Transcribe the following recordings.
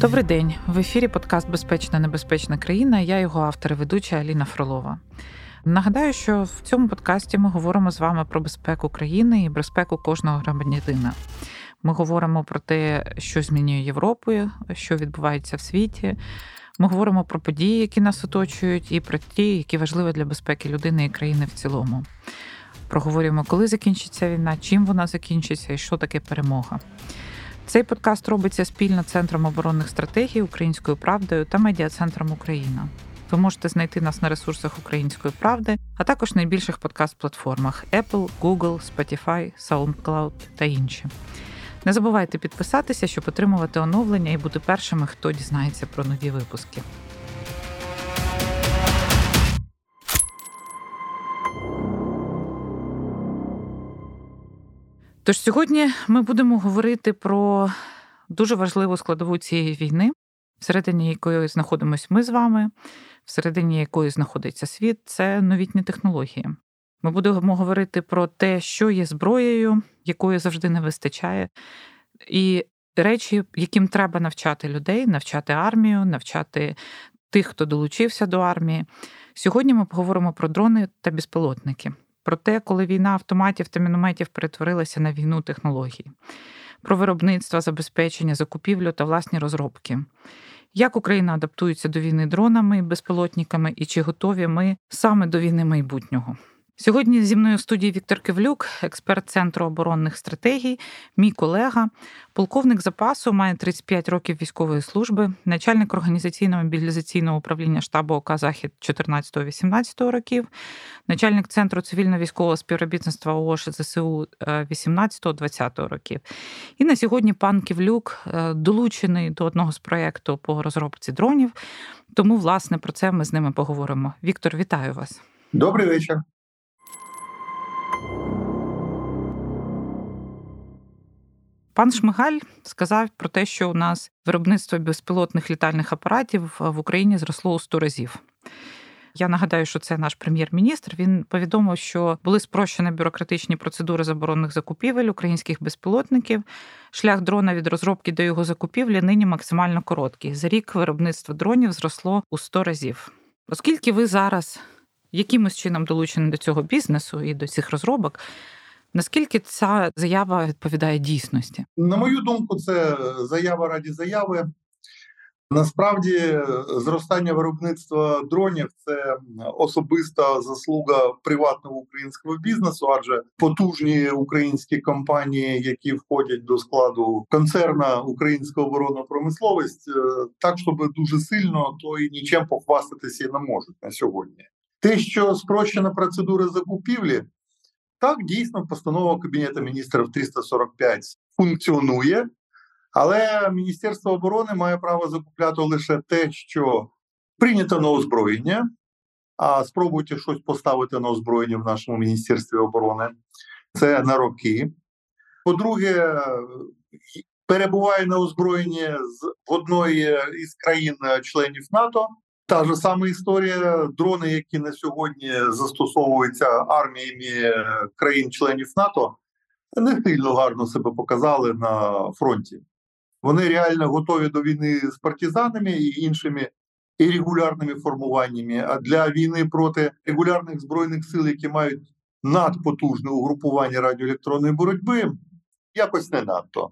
Добрий день в ефірі подкаст Безпечна небезпечна країна. Я його автор і ведуча Аліна Фролова. Нагадаю, що в цьому подкасті ми говоримо з вами про безпеку країни і безпеку кожного громадянина. Ми говоримо про те, що змінює Європу, що відбувається в світі. Ми говоримо про події, які нас оточують, і про ті, які важливі для безпеки людини і країни в цілому. Проговорюємо, коли закінчиться війна, чим вона закінчиться і що таке перемога. Цей подкаст робиться спільно Центром оборонних стратегій Українською правдою та медіа-центром Україна. Ви можете знайти нас на ресурсах Української правди, а також найбільших подкаст-платформах Apple, Google, Spotify, SoundCloud та інші. Не забувайте підписатися, щоб отримувати оновлення і бути першими, хто дізнається про нові випуски. Тож сьогодні ми будемо говорити про дуже важливу складову цієї війни, всередині якої знаходимося ми з вами, всередині якої знаходиться світ, це новітні технології. Ми будемо говорити про те, що є зброєю, якої завжди не вистачає, і речі, яким треба навчати людей, навчати армію, навчати тих, хто долучився до армії. Сьогодні ми поговоримо про дрони та безпілотники, про те, коли війна автоматів та мінометів перетворилася на війну технологій, про виробництво, забезпечення, закупівлю та власні розробки. Як Україна адаптується до війни дронами безпілотниками, і чи готові ми саме до війни майбутнього? Сьогодні зі мною в студії Віктор Кивлюк, експерт Центру оборонних стратегій, мій колега, полковник запасу, має 35 років військової служби, начальник організаційного мобілізаційного управління штабу ОК Захід 14-18 років, начальник центру цивільно-військового співробітництва ООШ ЗСУ 18-20 е, років. І на сьогодні пан Кивлюк е, долучений до одного з проєкту по розробці дронів. Тому, власне, про це ми з ними поговоримо. Віктор, вітаю вас. Добрий вечір. Пан Шмигаль сказав про те, що у нас виробництво безпілотних літальних апаратів в Україні зросло у 100 разів. Я нагадаю, що це наш прем'єр-міністр. Він повідомив, що були спрощені бюрократичні процедури заборонених закупівель українських безпілотників. Шлях дрона від розробки до його закупівлі нині максимально короткий. За рік виробництво дронів зросло у 100 разів. Оскільки ви зараз якимось чином долучені до цього бізнесу і до цих розробок, Наскільки ця заява відповідає дійсності? На мою думку, це заява раді заяви. Насправді, зростання виробництва дронів це особиста заслуга приватного українського бізнесу, адже потужні українські компанії, які входять до складу концерна українська оборонна промисловість, е, так щоб дуже сильно, то і нічим похвастатися не можуть на сьогодні. Те, що спрощена процедура закупівлі, так, дійсно, постанова Кабінету міністрів 345 функціонує, але Міністерство оборони має право закупляти лише те, що прийнято на озброєння. А спробуйте щось поставити на озброєння в нашому міністерстві оборони. Це на роки. По-друге, перебуває на озброєнні з одної із країн-членів НАТО. Та ж сама історія дрони, які на сьогодні застосовуються арміями країн-членів НАТО, не сильно гарно себе показали на фронті. Вони реально готові до війни з партизанами і іншими ірегулярними формуваннями. А для війни проти регулярних збройних сил, які мають надпотужне угрупування радіоелектронної боротьби, якось не надто.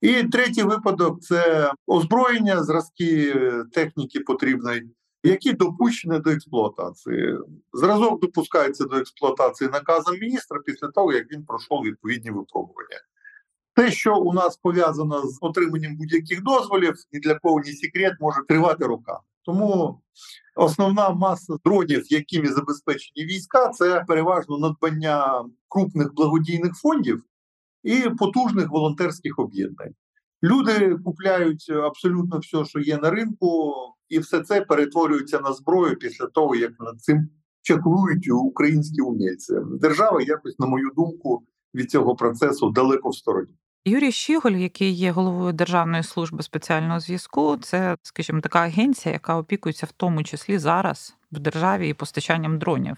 І третій випадок це озброєння, зразки е, техніки потрібної, які допущені до експлуатації. Зразок допускається до експлуатації наказом міністра після того, як він пройшов відповідні випробування. Те, що у нас пов'язано з отриманням будь-яких дозволів, ні для кого ні секрет може тривати роками. Тому основна маса дронів, якими забезпечені війська, це переважно надбання крупних благодійних фондів, і потужних волонтерських об'єднань. Люди купляють абсолютно все, що є на ринку, і все це перетворюється на зброю після того, як над цим чаклують українські умільці. Держава якось, на мою думку, від цього процесу далеко в стороні. Юрій Щіголь, який є головою Державної служби спеціального зв'язку, це, скажімо, така агенція, яка опікується в тому числі зараз в державі і постачанням дронів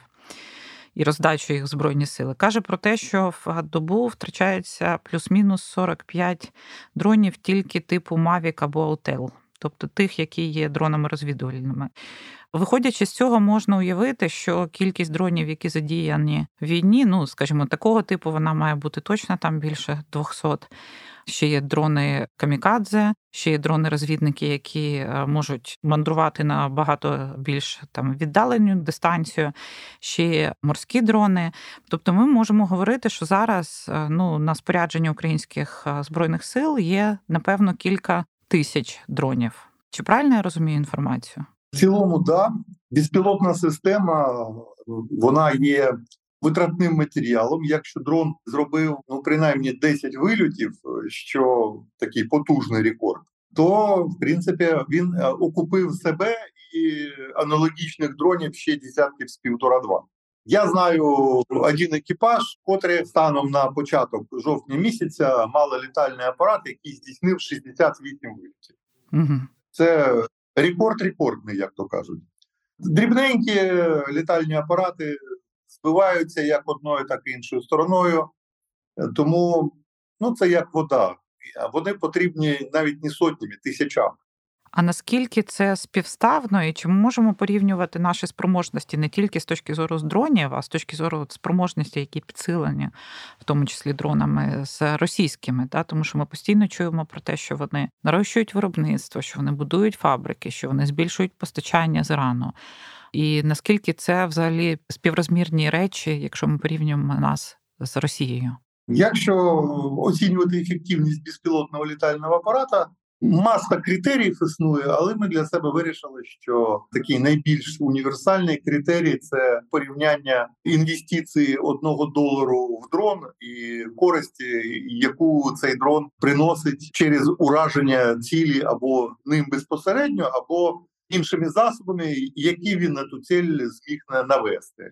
і роздачу їх в збройні сили. Каже про те, що в добу втрачається плюс-мінус 45 дронів тільки типу Mavic або Autel. тобто тих, які є дронами розвідувальними. Виходячи з цього, можна уявити, що кількість дронів, які задіяні в війні, ну скажімо, такого типу, вона має бути точно там більше 200. Ще є дрони камікадзе, ще є дрони-розвідники, які е, можуть мандрувати на багато більш там віддалену дистанцію, ще є морські дрони. Тобто, ми можемо говорити, що зараз е, ну на спорядженні українських е, збройних сил є напевно кілька тисяч дронів. Чи правильно я розумію інформацію? В цілому, да, безпілотна система вона є витратним матеріалом. Якщо дрон зробив ну принаймні 10 вильотів, що такий потужний рекорд, то в принципі він е, окупив себе і аналогічних дронів ще десятків з півтора-два. Я знаю один екіпаж, котрий станом на початок жовтня місяця мали літальний апарат, який здійснив 68 вилітів. Угу. Це рекорд рекордний, як то кажуть. Дрібненькі літальні апарати збиваються як одною, так і іншою стороною. Тому ну, це як вода. Вони потрібні навіть не сотнями, тисячами. А наскільки це співставно, і чи ми можемо порівнювати наші спроможності не тільки з точки зору з дронів, а з точки зору спроможності, які підсилені, в тому числі дронами з російськими, да? тому що ми постійно чуємо про те, що вони нарощують виробництво, що вони будують фабрики, що вони збільшують постачання з Ірану. І наскільки це взагалі співрозмірні речі, якщо ми порівнюємо нас з Росією? Якщо оцінювати ефективність безпілотного літального апарата, Маса критеріїв існує, але ми для себе вирішили, що такий найбільш універсальний критерій це порівняння інвестиції одного долару в дрон і користі, яку цей дрон приносить через ураження цілі або ним безпосередньо, або іншими засобами, які він на ту ціль зміг навести.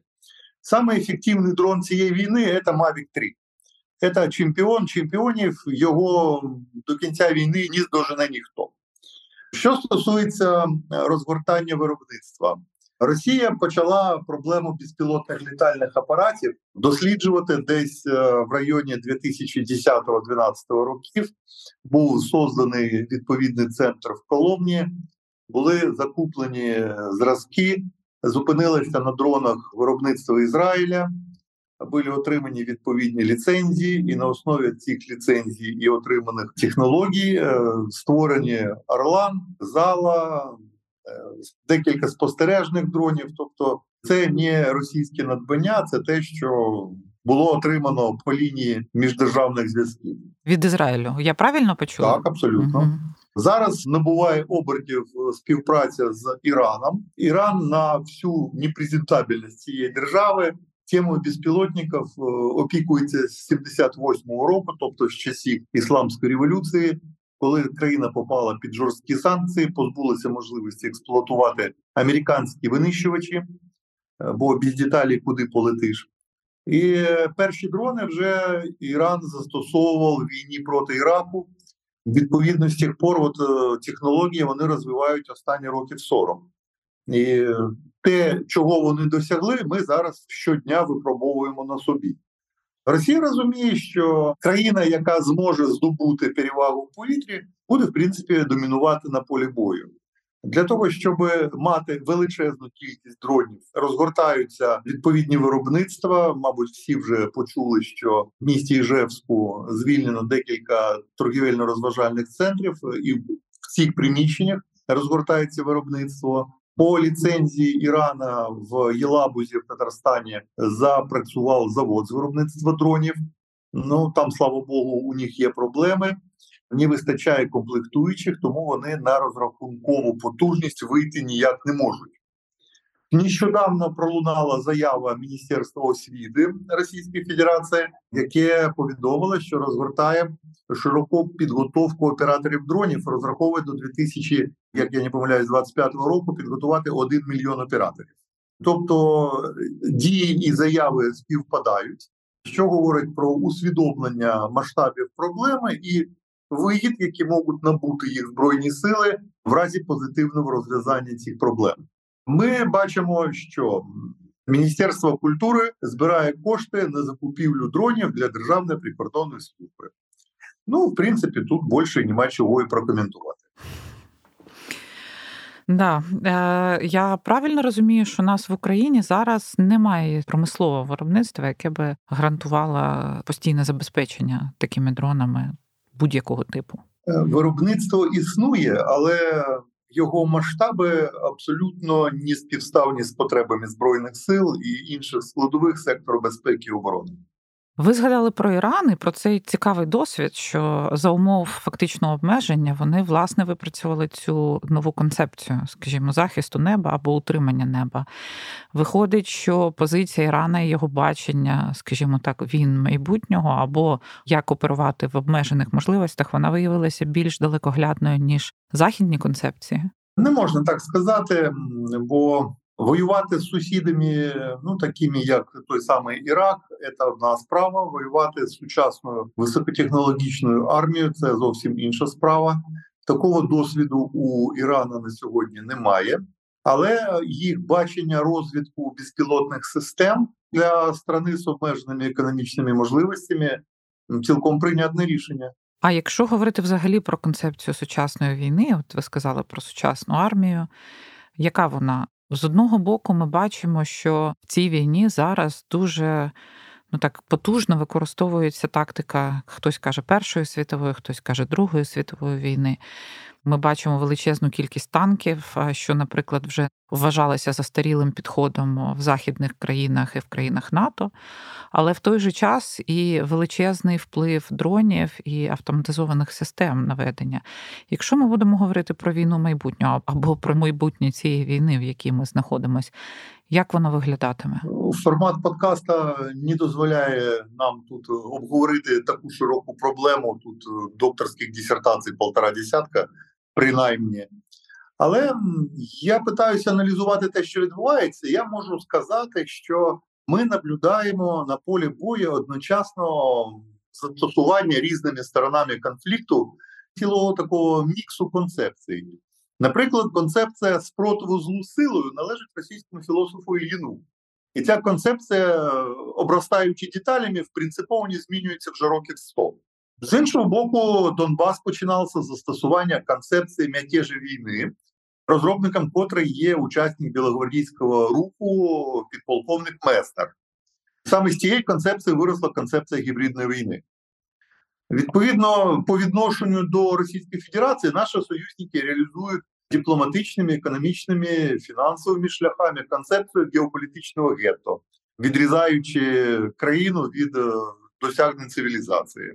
Саме ефективний дрон цієї війни це Mavic 3 це чемпіон чемпіонів, його до кінця війни не здожене ніхто. Що стосується розгортання виробництва, Росія почала проблему безпілотних літальних апаратів досліджувати десь е, в районі 2010-2012 років. Був созданий відповідний центр в Коломні, були закуплені зразки, зупинилися на дронах виробництва Ізраїля були отримані відповідні ліцензії, і на основі цих ліцензій і отриманих технологій е, створені Орлан, зала, е, декілька спостережних дронів. Тобто, це не російське надбання, це те, що було отримано по лінії міждержавних зв'язків від Ізраїлю. Я правильно почула? Так, абсолютно. Угу. Зараз набуває обертів е, співпраця з Іраном. Іран на всю непрезентабельність цієї держави Темою безпілотників е, опікується з 78-го року, тобто з часів ісламської революції, коли країна попала під жорсткі санкції, позбулася можливості експлуатувати американські винищувачі, е, бо без деталі куди полетиш. І перші дрони вже Іран застосовував в війні проти Іраку. Відповідно, з тих пор от е, технології вони розвивають останні років 40. І те, чого вони досягли, ми зараз щодня випробовуємо на собі. Росія розуміє, що країна, яка зможе здобути перевагу в повітрі, буде в принципі домінувати на полі бою. Для того щоб мати величезну кількість дронів, розгортаються відповідні виробництва. Мабуть, всі вже почули, що в місті Іжевську звільнено декілька торгівельно-розважальних центрів, і в цих приміщеннях розгортається виробництво. По ліцензії Ірана в Єлабузі в Татарстані запрацював завод з виробництва дронів. Ну там, слава Богу, у них є проблеми. Не вистачає комплектуючих, тому вони на розрахункову потужність вийти ніяк не можуть. Нещодавно пролунала заява Міністерства освіти Російської Федерації, яке повідомило, що розгортає широку підготовку операторів дронів, розраховує до 2000, як я не помиляюсь, 25 року підготувати 1 мільйон операторів. Тобто дії і заяви співпадають, що говорить про усвідомлення масштабів проблеми і вигід, які можуть набути їх збройні сили в разі позитивного розв'язання цих проблем. Ми бачимо, що Міністерство культури збирає кошти на закупівлю дронів для державної прикордонної служби. Ну, в принципі, тут більше нема чого і прокоментувати. Да, е, я правильно розумію, що у нас в Україні зараз немає промислового виробництва, яке би гарантувало постійне забезпечення такими дронами будь-якого типу. Е, виробництво існує, але його масштаби абсолютно ні співставні з потребами збройних сил і інших складових сектору безпеки і оборони. Ви згадали про Іран і про цей цікавий досвід, що за умов фактичного обмеження вони власне випрацювали цю нову концепцію, скажімо, захисту неба або утримання неба. Виходить, що позиція Ірана і його бачення, скажімо так, він майбутнього або як оперувати в обмежених можливостях, вона виявилася більш далекоглядною ніж західні концепції. Не можна так сказати, бо Воювати з сусідами, ну такими як той самий Ірак, це одна справа. Воювати з сучасною високотехнологічною армією це зовсім інша справа. Такого досвіду у Ірана на сьогодні немає, але їх бачення розвитку безпілотних систем для страни з обмеженими економічними можливостями цілком прийнятне рішення. А якщо говорити взагалі про концепцію сучасної війни, от ви сказали про сучасну армію, яка вона з одного боку, ми бачимо, що в цій війні зараз дуже ну так потужно використовується тактика, хтось каже Першої світової, хтось каже Другої світової війни. Ми бачимо величезну кількість танків, що, наприклад, вже вважалося застарілим підходом в західних країнах і в країнах НАТО, але в той же час і величезний вплив дронів і автоматизованих систем наведення. Якщо ми будемо говорити про війну майбутнього або про майбутнє цієї війни, в якій ми знаходимося, як воно виглядатиме? Формат подкаста не дозволяє нам тут обговорити таку широку проблему. Тут докторських дисертацій полтора десятка принаймні. Але я питаюся аналізувати те, що відбувається. Я можу сказати, що ми наблюдаємо на полі бою одночасно застосування різними сторонами конфлікту цілого такого міксу концепцій. Наприклад, концепція спротиву злу силою належить російському філософу Ільїну. І ця концепція, обростаючи деталями, в принципово не змінюється вже років 100. З іншого боку, Донбас починався з застосування концепції м'ятежі війни, розробником котрий є учасник білогвардійського руху підполковник Местер. Саме з цієї концепції виросла концепція гібридної війни. Відповідно, по відношенню до Російської Федерації наші союзники реалізують дипломатичними, економічними, фінансовими шляхами концепцію геополітичного гетто, відрізаючи країну від е, досягнень цивілізації.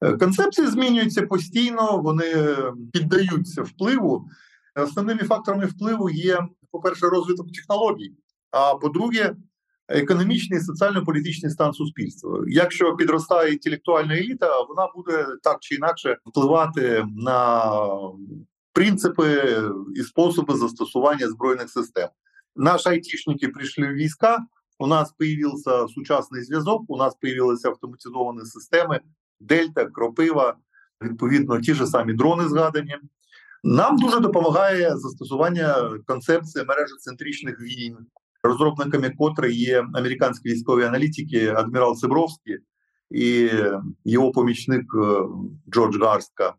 Е, концепції змінюються постійно, вони піддаються впливу. Основними факторами впливу є, по-перше, розвиток технологій, а по-друге, економічний соціально-політичний стан суспільства. Якщо підростає інтелектуальна еліта, вона буде так чи інакше впливати на принципи і способи застосування збройних систем. Наші айтішники прийшли в війська. У нас появився сучасний зв'язок, у нас появилися автоматизовані системи, Дельта, Кропива, відповідно, ті ж самі дрони згадані. Нам дуже допомагає застосування концепції мережоцентричних війн, розробниками котрої є американські військові аналітики, адмірал Сибровський і його помічник е, Джордж Гарстка.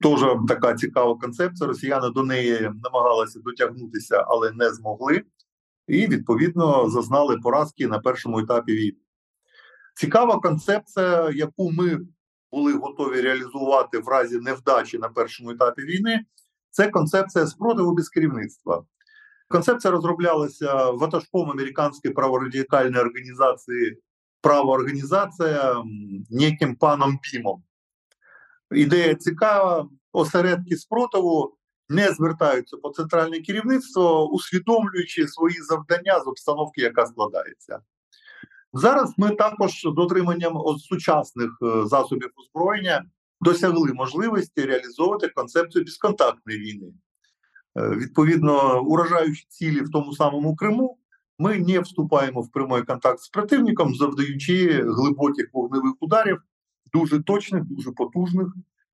Теж така цікава концепція. Росіяни до неї намагалися дотягнутися, але не змогли, і відповідно зазнали поразки на першому етапі війни. Цікава концепція, яку ми були готові реалізувати в разі невдачі на першому етапі війни, це концепція спротиву без керівництва. Концепція розроблялася ватажком американської праворадикальної організації правоорганізація неким паном Бімом. Ідея цікава, осередки спротиву не звертаються по центральне керівництво, усвідомлюючи свої завдання з обстановки, яка складається. Зараз ми також з дотриманням сучасних е, засобів озброєння досягли можливості реалізовувати концепцію безконтактної війни. Е, відповідно, уражаючи цілі в тому самому Криму, ми не вступаємо в прямий контакт з противником, завдаючи глибоких вогневих ударів, дуже точних, дуже потужних,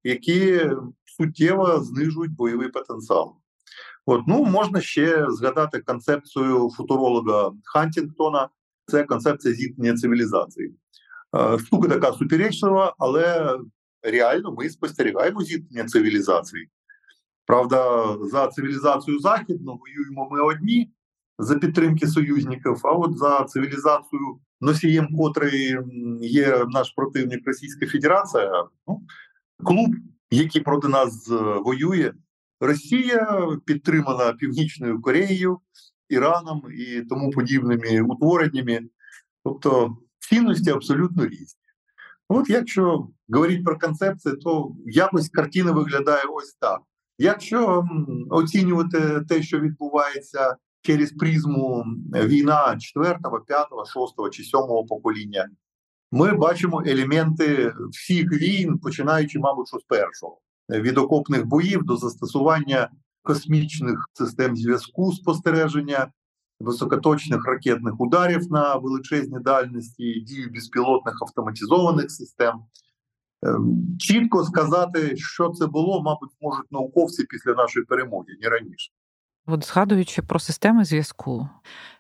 які суттєво знижують бойовий потенціал. От ну можна ще згадати концепцію футуролога Хантінгтона це концепція зіткнення цивілізації. Е, штука така суперечлива, але реально ми спостерігаємо зіткнення цивілізації. Правда, за цивілізацію західну воюємо ми одні за підтримки союзників, а от за цивілізацію носієм, котрий є наш противник Російська Федерація, ну, клуб, який проти нас е, воює. Росія підтримана Північною Кореєю, Іраном і тому подібними утвореннями. Тобто цінності абсолютно різні. От якщо говорити про концепції, то якось картина виглядає ось так. Якщо оцінювати те, що відбувається через призму війна 4, 5, 6 чи 7 покоління, ми бачимо елементи всіх війн, починаючи, мабуть, що з першого від окопних боїв до застосування космічних систем зв'язку спостереження, високоточних ракетних ударів на величезні дальності, дію безпілотних автоматизованих систем. Ем, чітко сказати, що це було, мабуть, можуть науковці після нашої перемоги, не раніше. От згадуючи про системи зв'язку,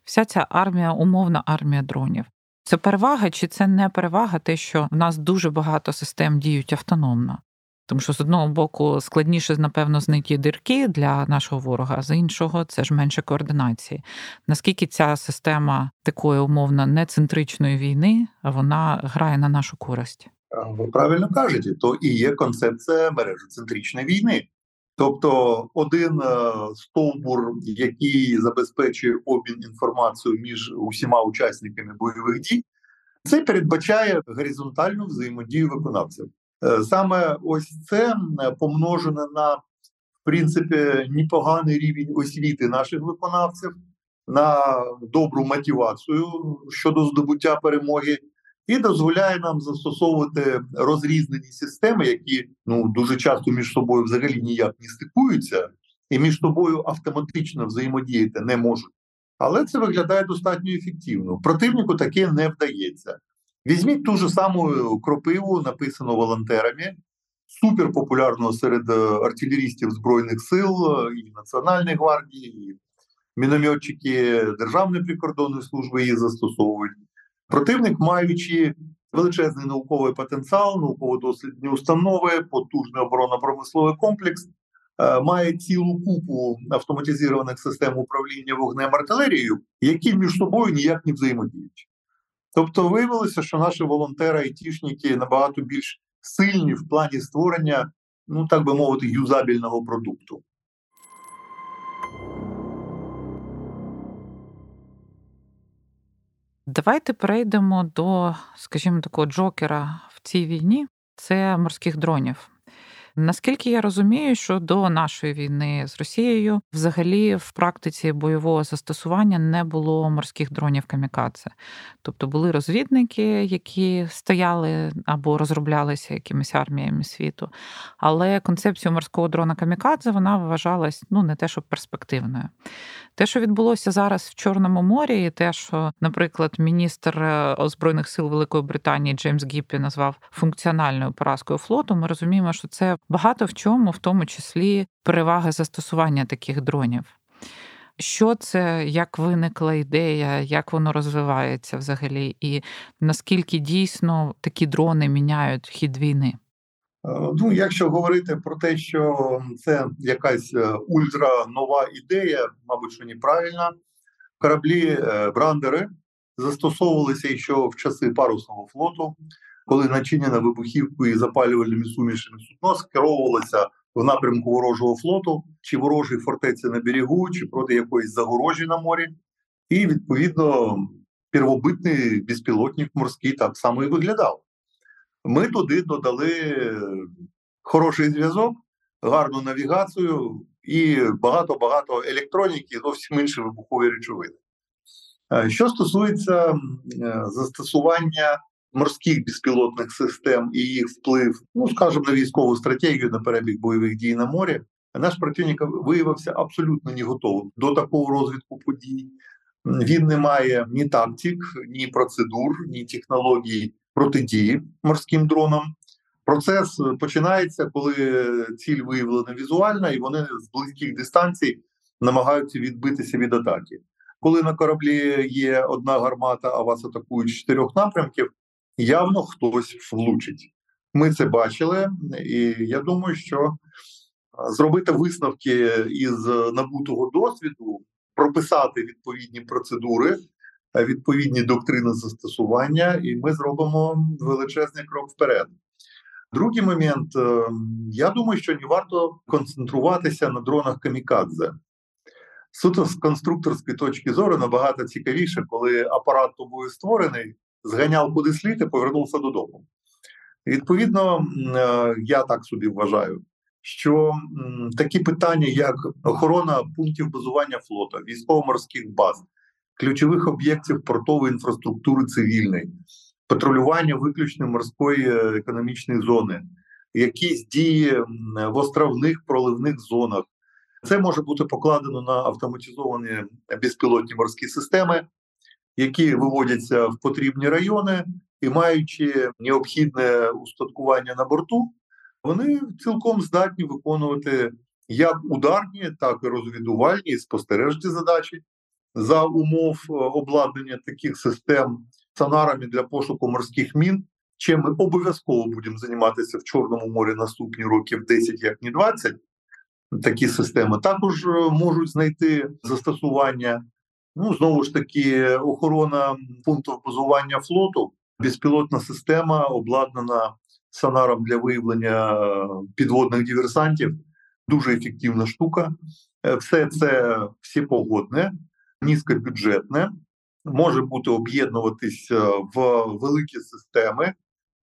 вся ця армія, умовна армія дронів. Це перевага чи це не перевага, те, що в нас дуже багато систем діють автономно? Тому що з одного боку складніше, напевно, знайти дірки для нашого ворога, а з іншого це ж менше координації. Наскільки ця система такої умовно нецентричної війни вона грає на нашу користь? Ви правильно кажете, то і є концепція мережоцентричної війни. Тобто один е, стовбур, який забезпечує обмін інформацією між усіма учасниками бойових дій, це передбачає горизонтальну взаємодію виконавців. Е, саме ось це помножене на в принципі непоганий рівень освіти наших виконавців, на добру мотивацію щодо здобуття перемоги, і дозволяє нам застосовувати розрізнені системи, які ну дуже часто між собою взагалі ніяк не стикуються, і між собою автоматично взаємодіяти не можуть. Але це виглядає достатньо ефективно. Противнику таке не вдається. Візьміть ту ж саму кропиву, написану волонтерами, суперпопулярну серед е, артилерістів Збройних сил е, і Національної гвардії, і мінометчики Державної прикордонної служби її застосовують. Противник, маючи величезний науковий потенціал, науково-дослідні установи, потужний оборонно-промисловий комплекс, е, має цілу купу автоматизованих систем управління вогнем артилерією, які між собою ніяк не взаємодіють. Тобто виявилося, що наші волонтери айтішники набагато більш сильні в плані створення, ну так би мовити, юзабільного продукту. Давайте перейдемо до, скажімо, такого джокера в цій війні. Це морських дронів. Наскільки я розумію, що до нашої війни з Росією взагалі в практиці бойового застосування не було морських дронів камікадзе. Тобто були розвідники, які стояли або розроблялися якимись арміями світу. Але концепція морського дрона камікадзе вона вважалась ну не те, що перспективною. Те, що відбулося зараз в Чорному морі, і те, що, наприклад, міністр е, озброєних сил Великої Британії Джеймс Гіппі назвав функціональною поразкою флоту, ми розуміємо, що це багато в чому, в тому числі переваги застосування таких дронів. Що це, як виникла ідея, як воно розвивається взагалі, і наскільки дійсно такі дрони міняють хід війни? Е, ну, якщо говорити про те, що це якась е, ультранова ідея, мабуть, що неправильна. Кораблі е, брандери застосовувалися ще в часи парусного флоту, коли начинена вибухівкою і запалювальними сумішами судно скеровувалося в напрямку ворожого флоту, чи ворожій фортеці на берегу, чи проти якоїсь загорожі на морі, і відповідно первобитний безпілотник морський так само і виглядав. Ми туди додали хороший зв'язок, гарну навігацію і багато-багато електроніки, зовсім інші вибухові речовини. Е, що стосується е, застосування морських безпілотних систем і їх вплив, ну скажімо, на військову стратегію на перебіг бойових дій на морі, наш противник виявився абсолютно не готовим до такого розвитку подій. Він не має ні тактик, ні процедур, ні технологій протидії морським дронам. Процес починається, коли ціль виявлена візуально, і вони з близьких дистанцій намагаються відбитися від атаки. Коли на кораблі є одна гармата, а вас атакують з чотирьох напрямків, явно хтось влучить. Ми це бачили, і я думаю, що зробити висновки із набутого досвіду, прописати відповідні процедури, відповідні доктрини застосування, і ми зробимо величезний крок вперед. Другий момент, я думаю, що не варто концентруватися на дронах камікадзе. Суто з конструкторської точки зору набагато цікавіше, коли апарат тобою створений, зганяв куди слід і повернувся додому. відповідно, е, я так собі вважаю, що такі питання, як охорона пунктів базування флота, військово-морських баз, ключових об'єктів портової інфраструктури цивільної, патрулювання виключно морської е, економічної зони, якісь дії в островних проливних зонах, це може бути покладено на автоматизовані безпілотні морські системи, які виводяться в потрібні райони і маючи необхідне устаткування на борту, вони цілком здатні виконувати як ударні, так і розвідувальні і спостережні задачі за умов е, обладнання таких систем сонарами для пошуку морських мін. Чим ми обов'язково будемо займатися в Чорному морі наступні років 10, як не 20, такі системи також е, можуть знайти застосування. Ну знову ж таки, охорона пунктів базування флоту, безпілотна система, обладнана сонаром для виявлення е, підводних диверсантів. Дуже ефективна штука. Е, все це всепогодне, низькобюджетне, може бути об'єднуватись в великі системи.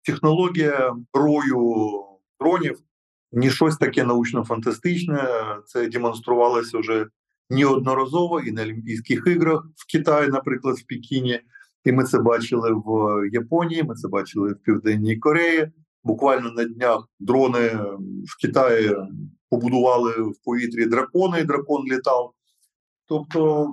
Технологія рою дронів ні щось таке научно-фантастичне. Це демонструвалося вже неодноразово і на Олімпійських іграх в Китаї, наприклад, в Пекіні. І ми це бачили в Японії. Ми це бачили в Південній Кореї. Буквально на днях дрони в Китаї побудували в повітрі дракони, і дракон літав. Тобто,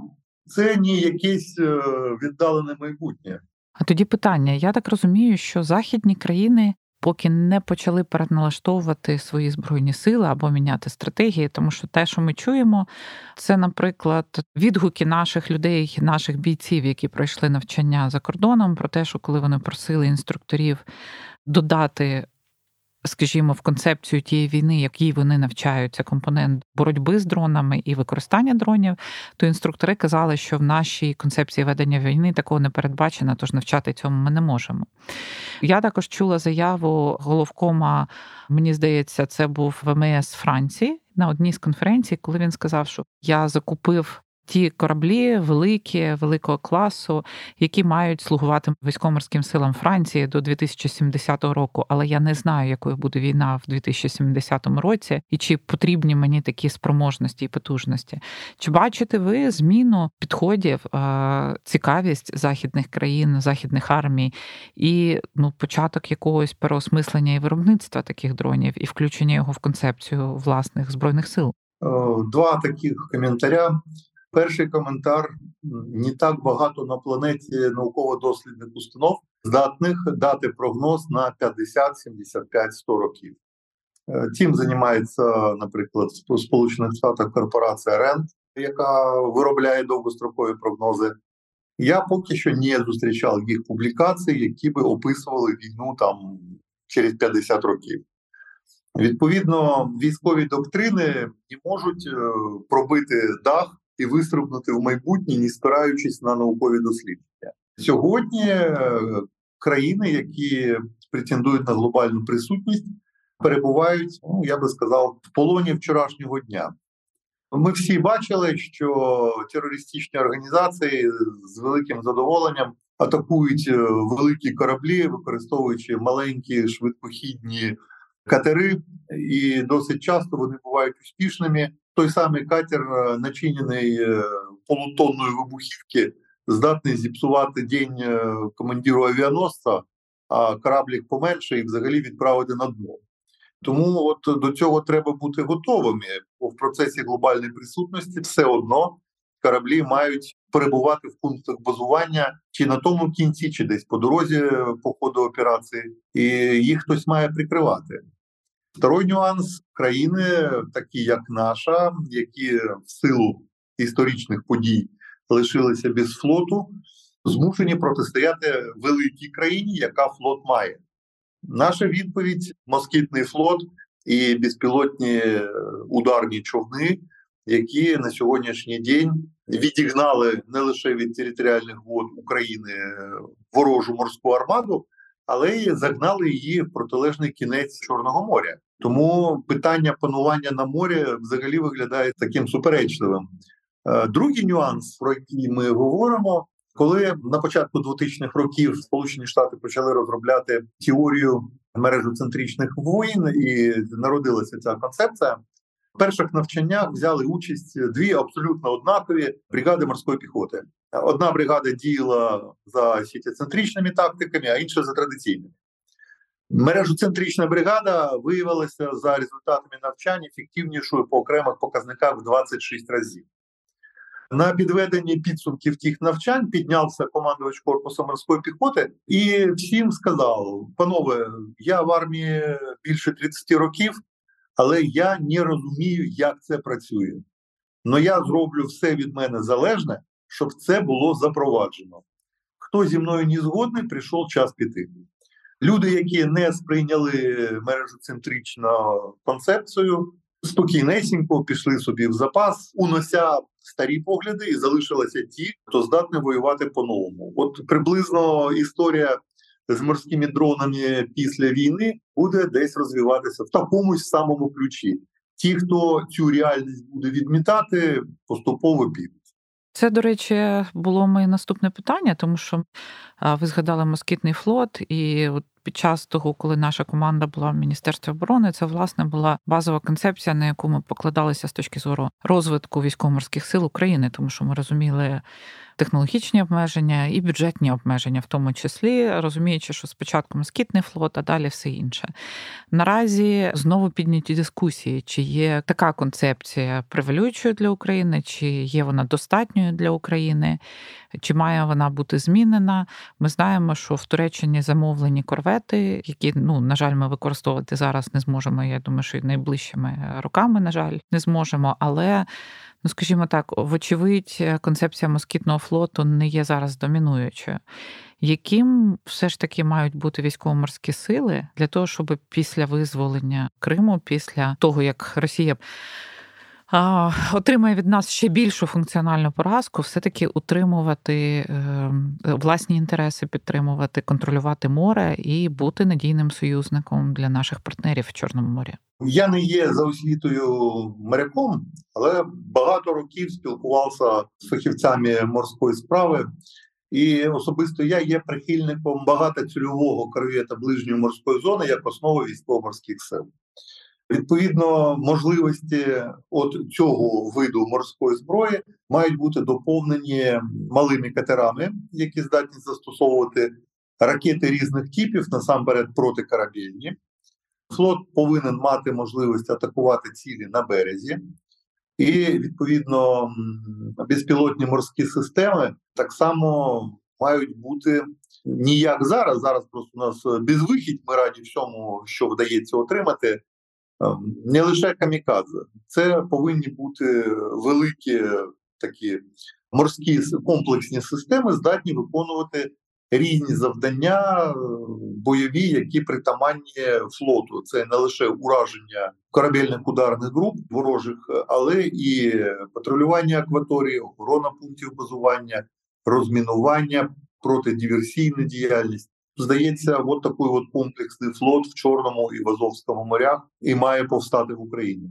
це не якесь е, віддалене майбутнє. А тоді питання: я так розумію, що західні країни поки не почали переналаштовувати свої збройні сили або міняти стратегії, тому що те, що ми чуємо, це, наприклад, відгуки наших людей, наших бійців, які пройшли навчання за кордоном, про те, що коли вони просили інструкторів додати скажімо, в концепцію тієї війни, якій вони навчаються, компонент боротьби з дронами і використання дронів, то інструктори казали, що в нашій концепції ведення війни такого не передбачено, тож навчати цьому ми не можемо. Я також чула заяву головкома, мені здається, це був ВМС Франції на одній з конференцій, коли він сказав, що я закупив ті кораблі великі, великого класу, які мають слугувати військово-морським силам Франції до 2070 року. Але я не знаю, якою буде війна в 2070 році, і чи потрібні мені такі спроможності і потужності. Чи бачите ви зміну підходів, цікавість західних країн, західних армій і ну, початок якогось переосмислення і виробництва таких дронів, і включення його в концепцію власних збройних сил? Два таких коментаря. Перший коментар: не так багато на планеті науково-дослідних установ здатних дати прогноз на 50, 75, 100 років. Е, займається, наприклад, в Сполучених Штатах корпорація РЕНД, яка виробляє довгострокові прогнози. Я поки що не зустрічав їх публікацій, які би описували війну там через 50 років. Відповідно, військові доктрини не можуть е, пробити дах і вистрибнути в майбутнє, не спираючись на наукові дослідження. Сьогодні е, країни, які претендують на глобальну присутність, перебувають, ну я би сказав, в полоні вчорашнього дня. Ми всі бачили, що терористичні організації з великим задоволенням атакують е, великі кораблі, використовуючи маленькі швидкохідні катери, і досить часто вони бувають успішними той самий катер, е, начинений е, полутонною вибухівки, здатний зіпсувати день е, командиру авіаносця, а кораблік поменше і взагалі відправити на дно. Тому от до цього треба бути готовими, бо в процесі глобальної присутності все одно кораблі мають перебувати в пунктах базування чи на тому кінці, чи десь по дорозі по ходу операції, і їх хтось має прикривати. Второй нюанс країни, такі як наша, які в силу історичних подій лишилися без флоту, змушені протистояти великій країні, яка флот має. Наша відповідь: москітний флот і безпілотні ударні човни, які на сьогоднішній день відігнали не лише від територіальних вод України ворожу морську армаду, але й загнали її в протилежний кінець Чорного моря. Тому питання панування на морі взагалі виглядає таким суперечливим. Е, другий нюанс, про який ми говоримо, коли на початку 2000-х років Сполучені Штати почали розробляти теорію мережоцентричних воїн, і народилася ця концепція. В перших навчаннях взяли участь дві абсолютно однакові бригади морської піхоти. Одна бригада діяла за сітєцентричними тактиками, а інша за традиційними. Мережоцентрична бригада виявилася за результатами навчання ефективнішою по окремих показниках в 26 разів. На підведенні підсумків тих навчань піднявся командувач корпусу морської піхоти і всім сказав: панове, я в армії більше 30 років, але я не розумію, як це працює. Но я зроблю все від мене залежне, щоб це було запроваджено. Хто зі мною не згодний, прийшов час піти. Люди, які не сприйняли мережоцентричну концепцію, спокійнесенько пішли собі в запас, унося старі погляди, і залишилися ті, хто здатний воювати по-новому. От приблизно історія з морськими дронами після війни буде десь розвиватися в такому ж самому ключі. Ті, хто цю реальність буде відмітати, поступово підуть. Це, до речі, було моє наступне питання, тому що ви згадали москітний флот, і от під час того, коли наша команда була в міністерстві оборони, це власне була базова концепція, на яку ми покладалися з точки зору розвитку військово-морських сил України, тому що ми розуміли технологічні обмеження і бюджетні обмеження, в тому числі розуміючи, що спочатку москітний флот, а далі все інше. Наразі знову підняті дискусії, чи є така концепція превалюючою для України, чи є вона достатньою для України, чи має вона бути змінена. Ми знаємо, що в Туреччині замовлені корвети, які, ну, на жаль, ми використовувати зараз не зможемо. Я думаю, що й найближчими роками, на жаль, не зможемо. Але ну скажімо так, вочевидь, концепція москітного флоту не є зараз домінуючою. Яким все ж таки мають бути військово-морські сили для того, щоб після визволення Криму, після того як Росія отримає від нас ще більшу функціональну поразку, все-таки утримувати ем, власні інтереси, підтримувати, контролювати море і бути надійним союзником для наших партнерів в Чорному морі. Я не є за освітою моряком, але багато років спілкувався з фахівцями морської справи. І особисто я є прихильником багатоцільового корвета ближньої морської зони як основи військово-морських сил. Відповідно, можливості от цього виду морської зброї мають бути доповнені малими катерами, які здатні застосовувати ракети різних типів, насамперед протикорабельні. Флот повинен мати можливість атакувати цілі на березі, і відповідно безпілотні морські системи так само мають бути ніяк зараз. Зараз просто у нас безвихідь. Ми раді всьому, що вдається отримати. Ем, не лише камікадзе, це повинні бути великі такі морські комплексні системи, здатні виконувати різні завдання бойові, які притаманні флоту. Це не лише ураження корабельних ударних груп ворожих, але і патрулювання акваторії, охорона пунктів базування, розмінування, протидиверсійна діяльність. Здається, от такий от комплексний флот в Чорному і в Азовському морях і має повстати в Україні.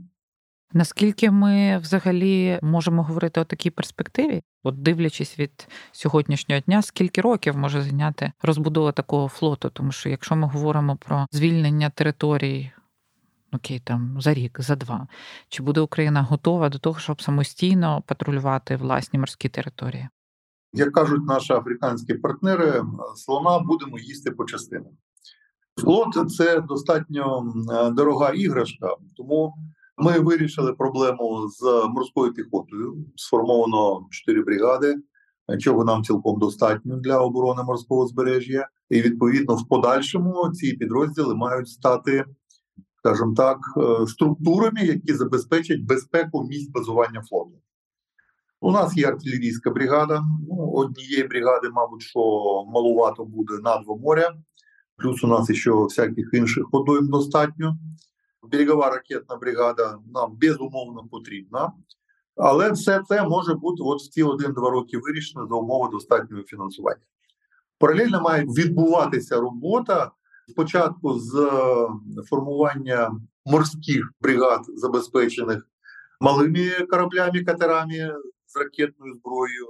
Наскільки ми взагалі можемо говорити о такій перспективі, от дивлячись від сьогоднішнього дня, скільки років може зайняти розбудова такого флоту? Тому що якщо ми говоримо про звільнення територій, окей, там за рік, за два, чи буде Україна готова до того, щоб самостійно патрулювати власні морські території? Як кажуть наші африканські партнери, слона будемо їсти по частинам. Флот це достатньо дорога іграшка, тому ми вирішили проблему з морською піхотою. Сформовано чотири бригади, чого нам цілком достатньо для оборони морського збережжя, і відповідно в подальшому ці підрозділи мають стати, скажімо так, е, структурами, які забезпечать безпеку місць базування флоту. У нас є артилерійська бригада. Ну, Однієї бригади, мабуть, що малувато буде на два моря. Плюс у нас ще всяких інших водойм достатньо. берегова ракетна бригада нам безумовно потрібна. Але все це може бути от в ці один-два роки вирішено за умови достатнього фінансування. Паралельно має відбуватися робота спочатку з е, формування морських бригад, забезпечених малими кораблями, катерами з ракетною зброєю.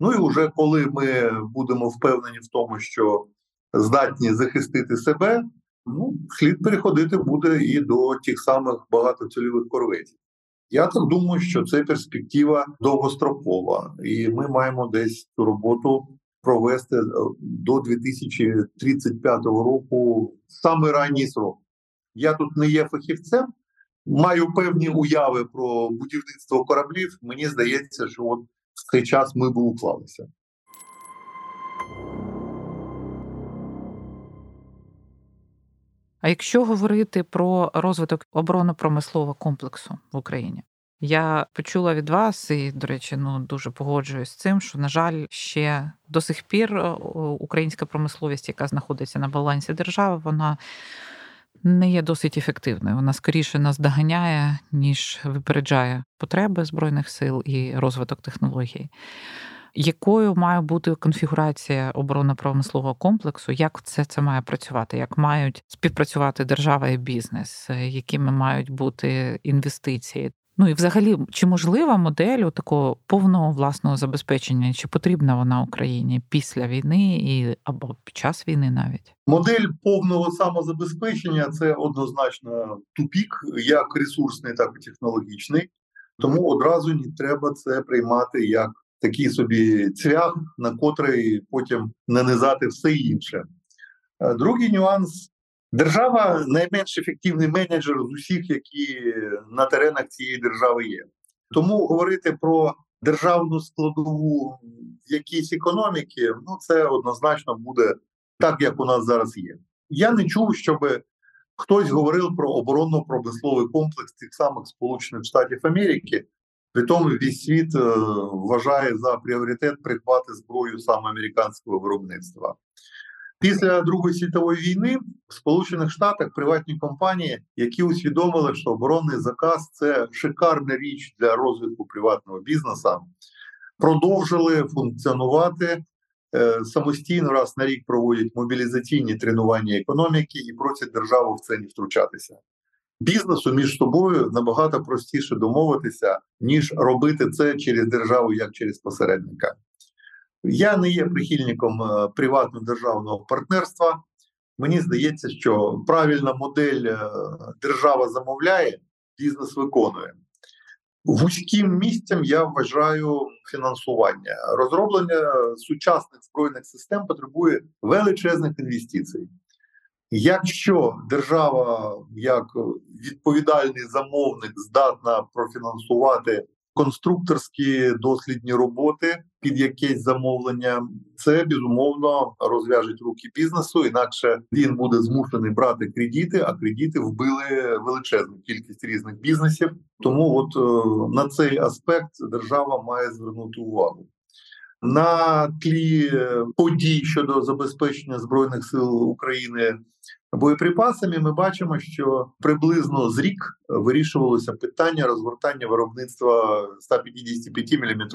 Ну і вже коли ми будемо впевнені в тому, що здатні захистити себе, ну слід переходити буде і до тих самих багатоцільових корветів. Я так думаю, що це перспектива довгострокова, і ми маємо десь цю роботу провести е, до 2035 року саме ранній срок. Я тут не є фахівцем, маю певні уяви про будівництво кораблів. Мені здається, що от в цей час ми б уклалися. А якщо говорити про розвиток оборонно-промислового комплексу в Україні, я почула від вас, і, до речі, ну дуже погоджуюсь з цим, що, на жаль, ще до сих пір е, українська промисловість, яка знаходиться на балансі держави, вона не є досить ефективною. Вона скоріше нас доганяє, ніж випереджає потреби збройних сил і розвиток технологій якою має бути конфігурація оборонно-промислового комплексу? Як це це має працювати? Як мають співпрацювати держава і бізнес? Якими мають бути інвестиції? Ну і взагалі, чи можлива модель такого повного власного забезпечення? Чи потрібна вона Україні після війни і або під час війни навіть? Модель повного самозабезпечення це однозначно тупік, як ресурсний, так і технологічний. Тому одразу не треба це приймати як такий собі цвях, на котрий потім нанизати все інше. Е, другий нюанс. Держава найменш ефективний менеджер з усіх, які на теренах цієї держави є. Тому говорити про державну складову в якійсь економіки, ну це однозначно буде так, як у нас зараз є. Я не чув, щоб хтось говорив про оборонно-промисловий комплекс тих самих Сполучених Штатів Америки, при тому весь світ е, вважає за пріоритет придбати зброю саме американського виробництва. Після Другої світової війни в Сполучених Штатах приватні компанії, які усвідомили, що оборонний заказ це шикарна річ для розвитку приватного бізнесу, продовжили функціонувати е, самостійно раз на рік проводять мобілізаційні тренування економіки і просять державу в це не втручатися бізнесу між собою набагато простіше домовитися, ніж робити це через державу як через посередника. Я не є прихильником е, приватно-державного партнерства. Мені здається, що правильна модель е, держава замовляє, бізнес виконує. Вузьким місцем я вважаю фінансування. Розроблення сучасних збройних систем потребує величезних інвестицій. Якщо держава як відповідальний замовник здатна профінансувати конструкторські дослідні роботи під якесь замовлення, це безумовно розв'яжить руки бізнесу. Інакше він буде змушений брати кредити, а кредити вбили величезну кількість різних бізнесів. Тому, от е, на цей аспект держава має звернути увагу. На тлі е, подій щодо забезпечення збройних сил України боєприпасами, ми бачимо, що приблизно з рік вирішувалося питання розгортання виробництва 155 мм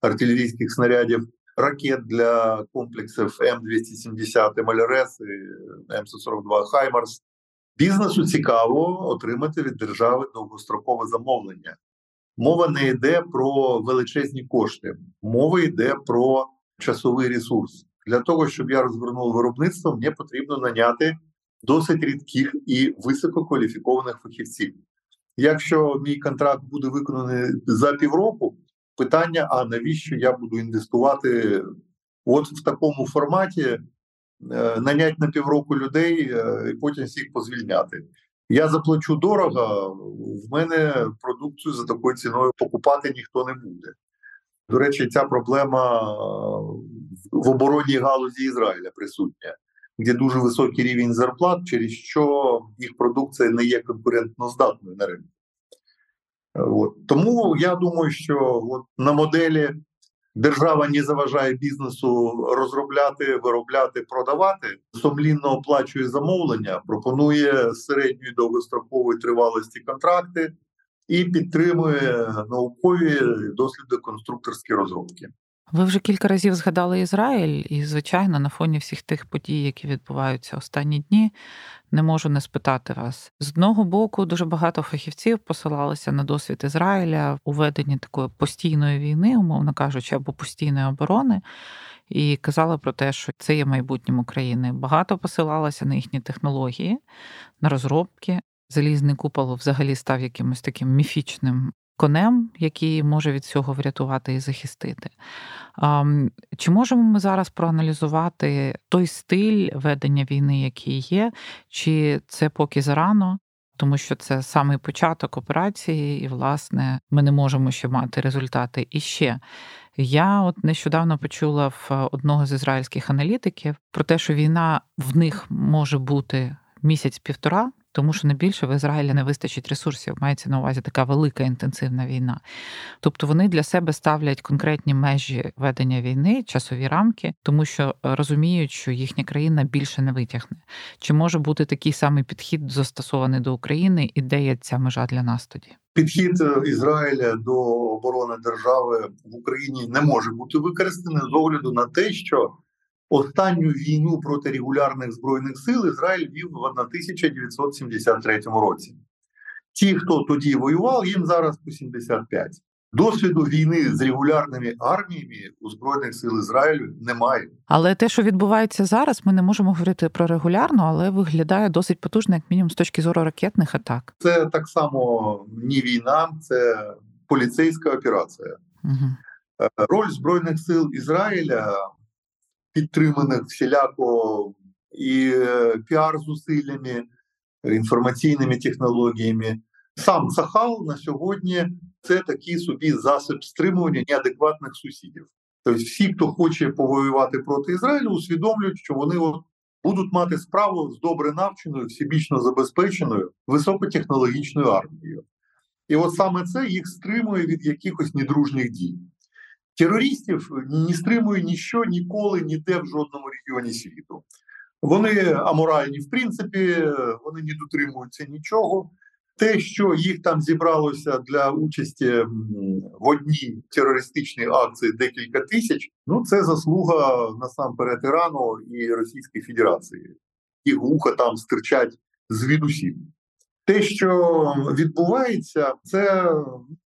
артилерійських снарядів, ракет для комплексів М270 МЛРС і М142 Хаймарс. Бізнесу цікаво отримати від держави довгострокове замовлення. Мова не йде про величезні кошти, мова йде про часовий ресурс. Для того щоб я розвернув виробництво, мені потрібно наняти досить рідких і висококваліфікованих фахівців. Якщо мій контракт буде виконаний за півроку, питання: а навіщо я буду інвестувати от в такому форматі, е, нанять на півроку людей е, і потім всіх позвільняти. Я заплачу дорого, в мене продукцію за такою ціною покупати ніхто не буде. До речі, ця проблема в оборонній галузі Ізраїля присутня де дуже високий рівень зарплат, через що їх продукція не є конкурентно здатною на ринку. От. Тому я думаю, що от на моделі Держава не заважає бізнесу розробляти, виробляти, продавати, сумлінно оплачує замовлення, пропонує середньої довгострокової тривалості контракти і підтримує наукові досліди конструкторські розробки. Ви вже кілька разів згадали Ізраїль, і, звичайно, на фоні всіх тих подій, які відбуваються останні дні, не можу не спитати вас. З одного боку, дуже багато фахівців посилалися на досвід Ізраїля у веденні такої постійної війни, умовно кажучи, або постійної оборони, і казали про те, що це є майбутнім України. Багато посилалося на їхні технології, на розробки. Залізний купол взагалі став якимось таким міфічним конем, який може від цього врятувати і захистити. Чи можемо ми зараз проаналізувати той стиль ведення війни, який є, чи це поки зарано? Тому що це самий початок операції, і, власне, ми не можемо ще мати результати. І ще я от нещодавно почула в одного з ізраїльських аналітиків про те, що війна в них може бути місяць-півтора, тому що найбільше в Ізраїлі не вистачить ресурсів. Мається на увазі така велика інтенсивна війна. Тобто вони для себе ставлять конкретні межі ведення війни, часові рамки, тому що розуміють, що їхня країна більше не витягне. Чи може бути такий самий підхід застосований до України, і де є ця межа для нас тоді? Підхід е, Ізраїля до оборони держави в Україні не може бути використаний з огляду на те, що Останню війну проти регулярних збройних сил Ізраїль вів в 1973 році. Ті, хто тоді воював, їм зараз по 75. Досвіду війни з регулярними арміями у збройних сил Ізраїлю немає. Але те, що відбувається зараз, ми не можемо говорити про регулярну, але виглядає досить потужно, як мінімум, з точки зору ракетних атак. Це так само ні війна, це поліцейська операція. Угу. Роль збройних сил Ізраїля підтриманих всіляко і е, піар-зусиллями, інформаційними технологіями. Сам Сахал на сьогодні це такий собі засіб стримування неадекватних сусідів. Тобто, всі, хто хоче повоювати проти Ізраїлю, усвідомлюють, що вони от будуть мати справу з добре навченою, всебічно забезпеченою високотехнологічною армією. І от саме це їх стримує від якихось недружніх дій. Терористів не стримує ніщо ніколи ніде в жодному регіоні світу. Вони аморальні, в принципі, вони не дотримуються нічого. Те, що їх там зібралося для участі в одній терористичній акції декілька тисяч, ну це заслуга насамперед Ірану і Російської Федерації. Їх вуха там стирчать звідусіль. Те, що відбувається, це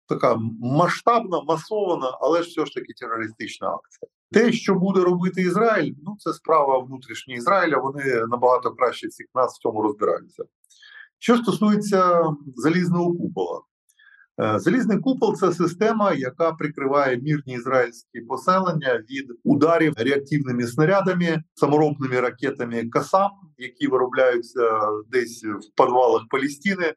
така масштабна, масована, але ж все ж таки терористична акція. Те, що буде робити Ізраїль, ну це справа внутрішня Ізраїля. Вони набагато краще всіх нас в цьому розбираються. Що стосується залізного купола, е, залізний купол це система, яка прикриває мірні ізраїльські поселення від ударів реактивними снарядами, саморобними ракетами Касам, які виробляються десь в підвалах Палістини.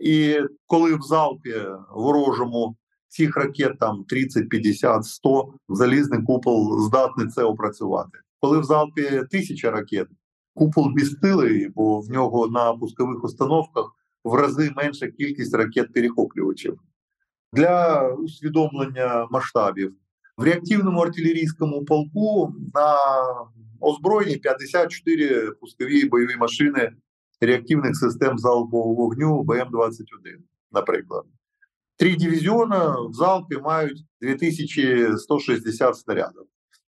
І коли в залпі ворожому цих ракет там 30, 50, 100, залізний купол здатний це опрацювати. Коли в залпі тисяча ракет, купол безсилий, бо в нього на пускових установках в рази менша кількість ракет перехоплювачів. Для усвідомлення масштабів в реактивному артилерійському полку на озброєнні 54 пускові бойові машини реактивних систем залпового вогню БМ-21, наприклад. Три дивізіона в залпі мають 2160 снарядів.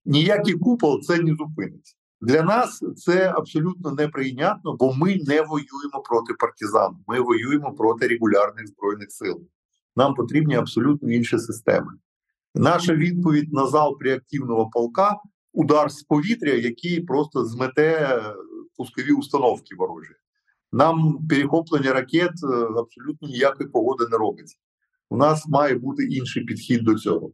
Ніякий купол це не зупинить. Для нас це абсолютно неприйнятно, бо ми не воюємо проти партизан, ми воюємо проти регулярних збройних сил. Нам потрібні абсолютно інші системи. Наша відповідь на залп реактивного полка удар з повітря, який просто змете пускові установки ворожі. Нам перехоплення ракет е, абсолютно ніякої погоди не робиться. У нас має бути інший підхід до цього.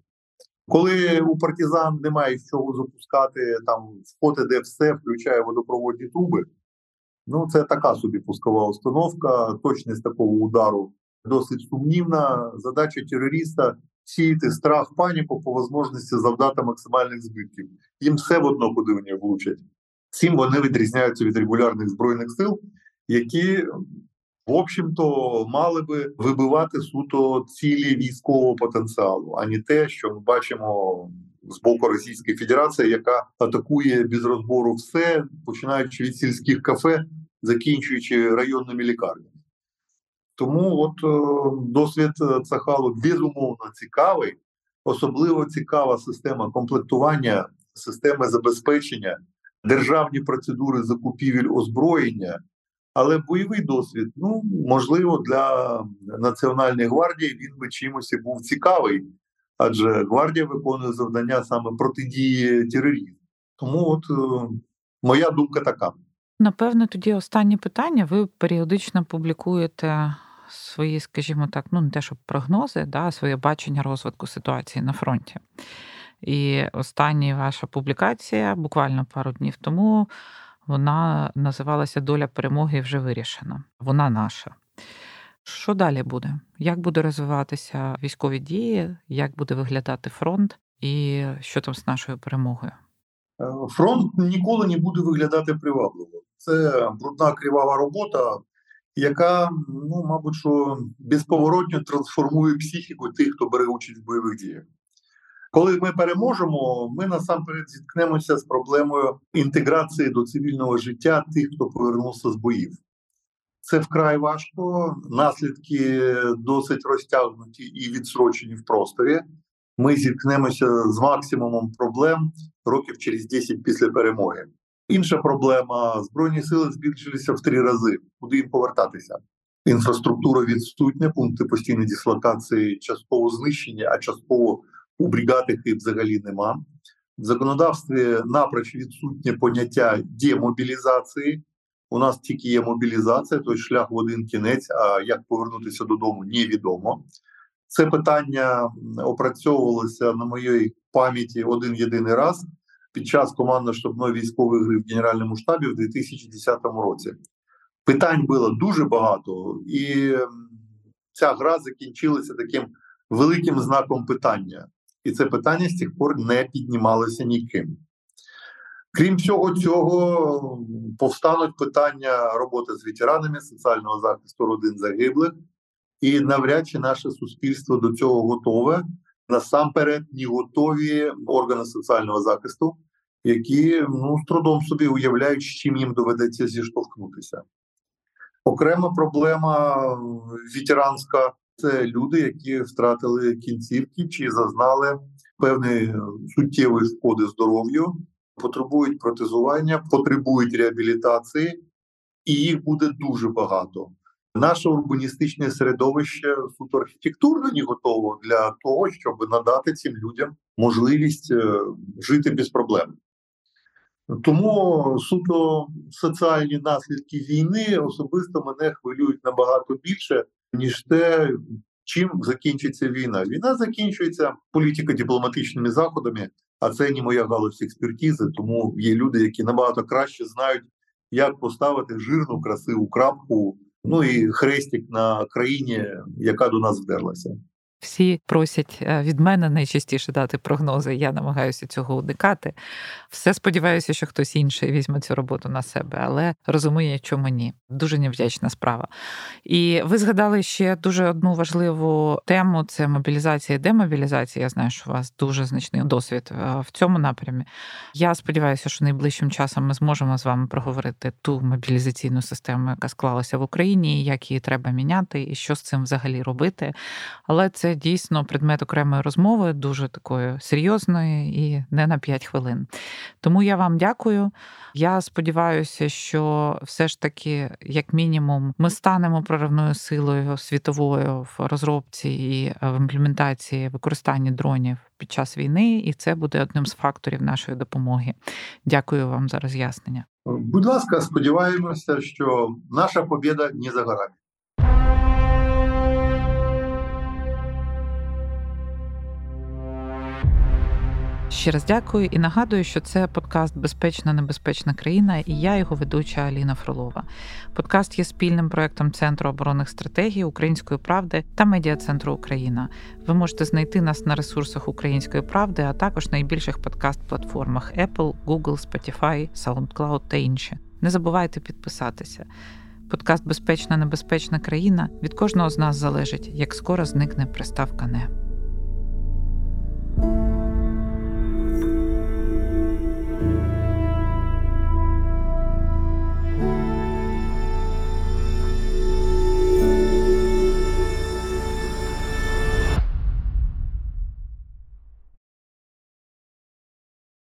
Коли у партизан немає з чого запускати, там вход іде все, включає водопроводні труби. Ну, це така собі пускова установка, точність такого удару досить сумнівна. Задача терориста сіяти страх, паніку по можливості завдати максимальних збитків. Їм все в одно, куди вони влучать. Цим вони відрізняються від регулярних збройних сил які в общем-то мали би вибивати суто цілі військового потенціалу, а не те, що ми бачимо з боку Російської Федерації, яка атакує без розбору все, починаючи від сільських кафе, закінчуючи районними лікарнями. Тому от е, досвід Цахалу безумовно цікавий, особливо цікава система комплектування, системи забезпечення, державні процедури закупівель озброєння. Але бойовий досвід, ну можливо, для Національної гвардії він би чимось і був цікавий, адже гвардія виконує завдання саме протидії тероризму. Тому, от е, моя думка така. Напевно, тоді останнє питання. Ви періодично публікуєте свої, скажімо так, ну не те, щоб прогнози, да, своє бачення розвитку ситуації на фронті. І остання ваша публікація буквально пару днів тому вона називалася Доля перемоги вже вирішена. Вона наша. Що далі буде? Як буде розвиватися військові дії, як буде виглядати фронт, і що там з нашою перемогою? Е, фронт ніколи не буде виглядати привабливо. Це брудна кривава робота, яка, ну, мабуть, що безповоротно трансформує психіку тих, хто бере участь в бойових діях. Коли ми переможемо, ми насамперед зіткнемося з проблемою інтеграції до цивільного життя тих, хто повернувся з боїв. Це вкрай важко, наслідки досить розтягнуті і відсрочені в просторі. Ми зіткнемося з максимумом проблем років через 10 після перемоги. Інша проблема: збройні сили збільшилися в три рази. Куди їм повертатися? Інфраструктура відсутня, пункти постійної дислокації частково знищені, а частково у бригад їх взагалі нема. В законодавстві напроч відсутнє поняття демобілізації. У нас тільки є мобілізація, той шлях в один кінець. А як повернутися додому, невідомо. Це питання опрацьовувалося на моїй пам'яті один єдиний раз під час командно-штабної військової гри в Генеральному штабі в 2010 році. Питань було дуже багато, і ця гра закінчилася таким великим знаком питання. І це питання з тих пор не піднімалося ніким. Крім всього цього, повстануть питання роботи з ветеранами, соціального захисту родин загиблих, і навряд чи наше суспільство до цього готове. Насамперед, не готові органи соціального захисту, які ну, з трудом собі уявляють, з чим їм доведеться зіштовхнутися. Окрема проблема ветеранська це люди, які втратили кінцівки чи зазнали певної суттєвої шкоди здоров'ю, потребують протезування, потребують реабілітації, і їх буде дуже багато. Наше урбаністичне середовище суто архітектурно не готово для того, щоб надати цим людям можливість е, жити без проблем. Тому суто соціальні наслідки війни особисто мене хвилюють набагато більше, ніж те, чим закінчиться війна. Війна закінчується політико-дипломатичними заходами, а це не моя галузь експертизи. Тому є люди, які набагато краще знають, як поставити жирну, красиву крапку. Ну і хрестик на країні, яка до нас вдерлася. Всі просять е, від мене найчастіше дати прогнози. Я намагаюся цього уникати. Все сподіваюся, що хтось інший візьме цю роботу на себе, але розуміє, чому ні. Дуже невдячна справа. І ви згадали ще дуже одну важливу тему: це мобілізація і демобілізація. Я знаю, що у вас дуже значний досвід е, в цьому напрямі. Я сподіваюся, що найближчим часом ми зможемо з вами проговорити ту мобілізаційну систему, яка склалася в Україні, як її треба міняти, і що з цим взагалі робити. Але це це дійсно предмет окремої розмови, дуже такої серйозної і не на 5 хвилин. Тому я вам дякую. Я сподіваюся, що все ж таки, як мінімум, ми станемо проривною силою світовою в розробці і в імплементації використання дронів під час війни, і це буде одним з факторів нашої допомоги. Дякую вам за роз'яснення. Будь ласка, сподіваємося, що наша побіда не за горами. Ще раз дякую і нагадую, що це подкаст Безпечна небезпечна країна і я, його ведуча Аліна Фролова. Подкаст є спільним проектом Центру оборонних стратегій Української правди та медіа центру Україна. Ви можете знайти нас на ресурсах Української правди, а також найбільших подкаст-платформах Apple, Google, Spotify, SoundCloud та інші. Не забувайте підписатися. Подкаст Безпечна небезпечна країна від кожного з нас залежить, як скоро зникне приставка не.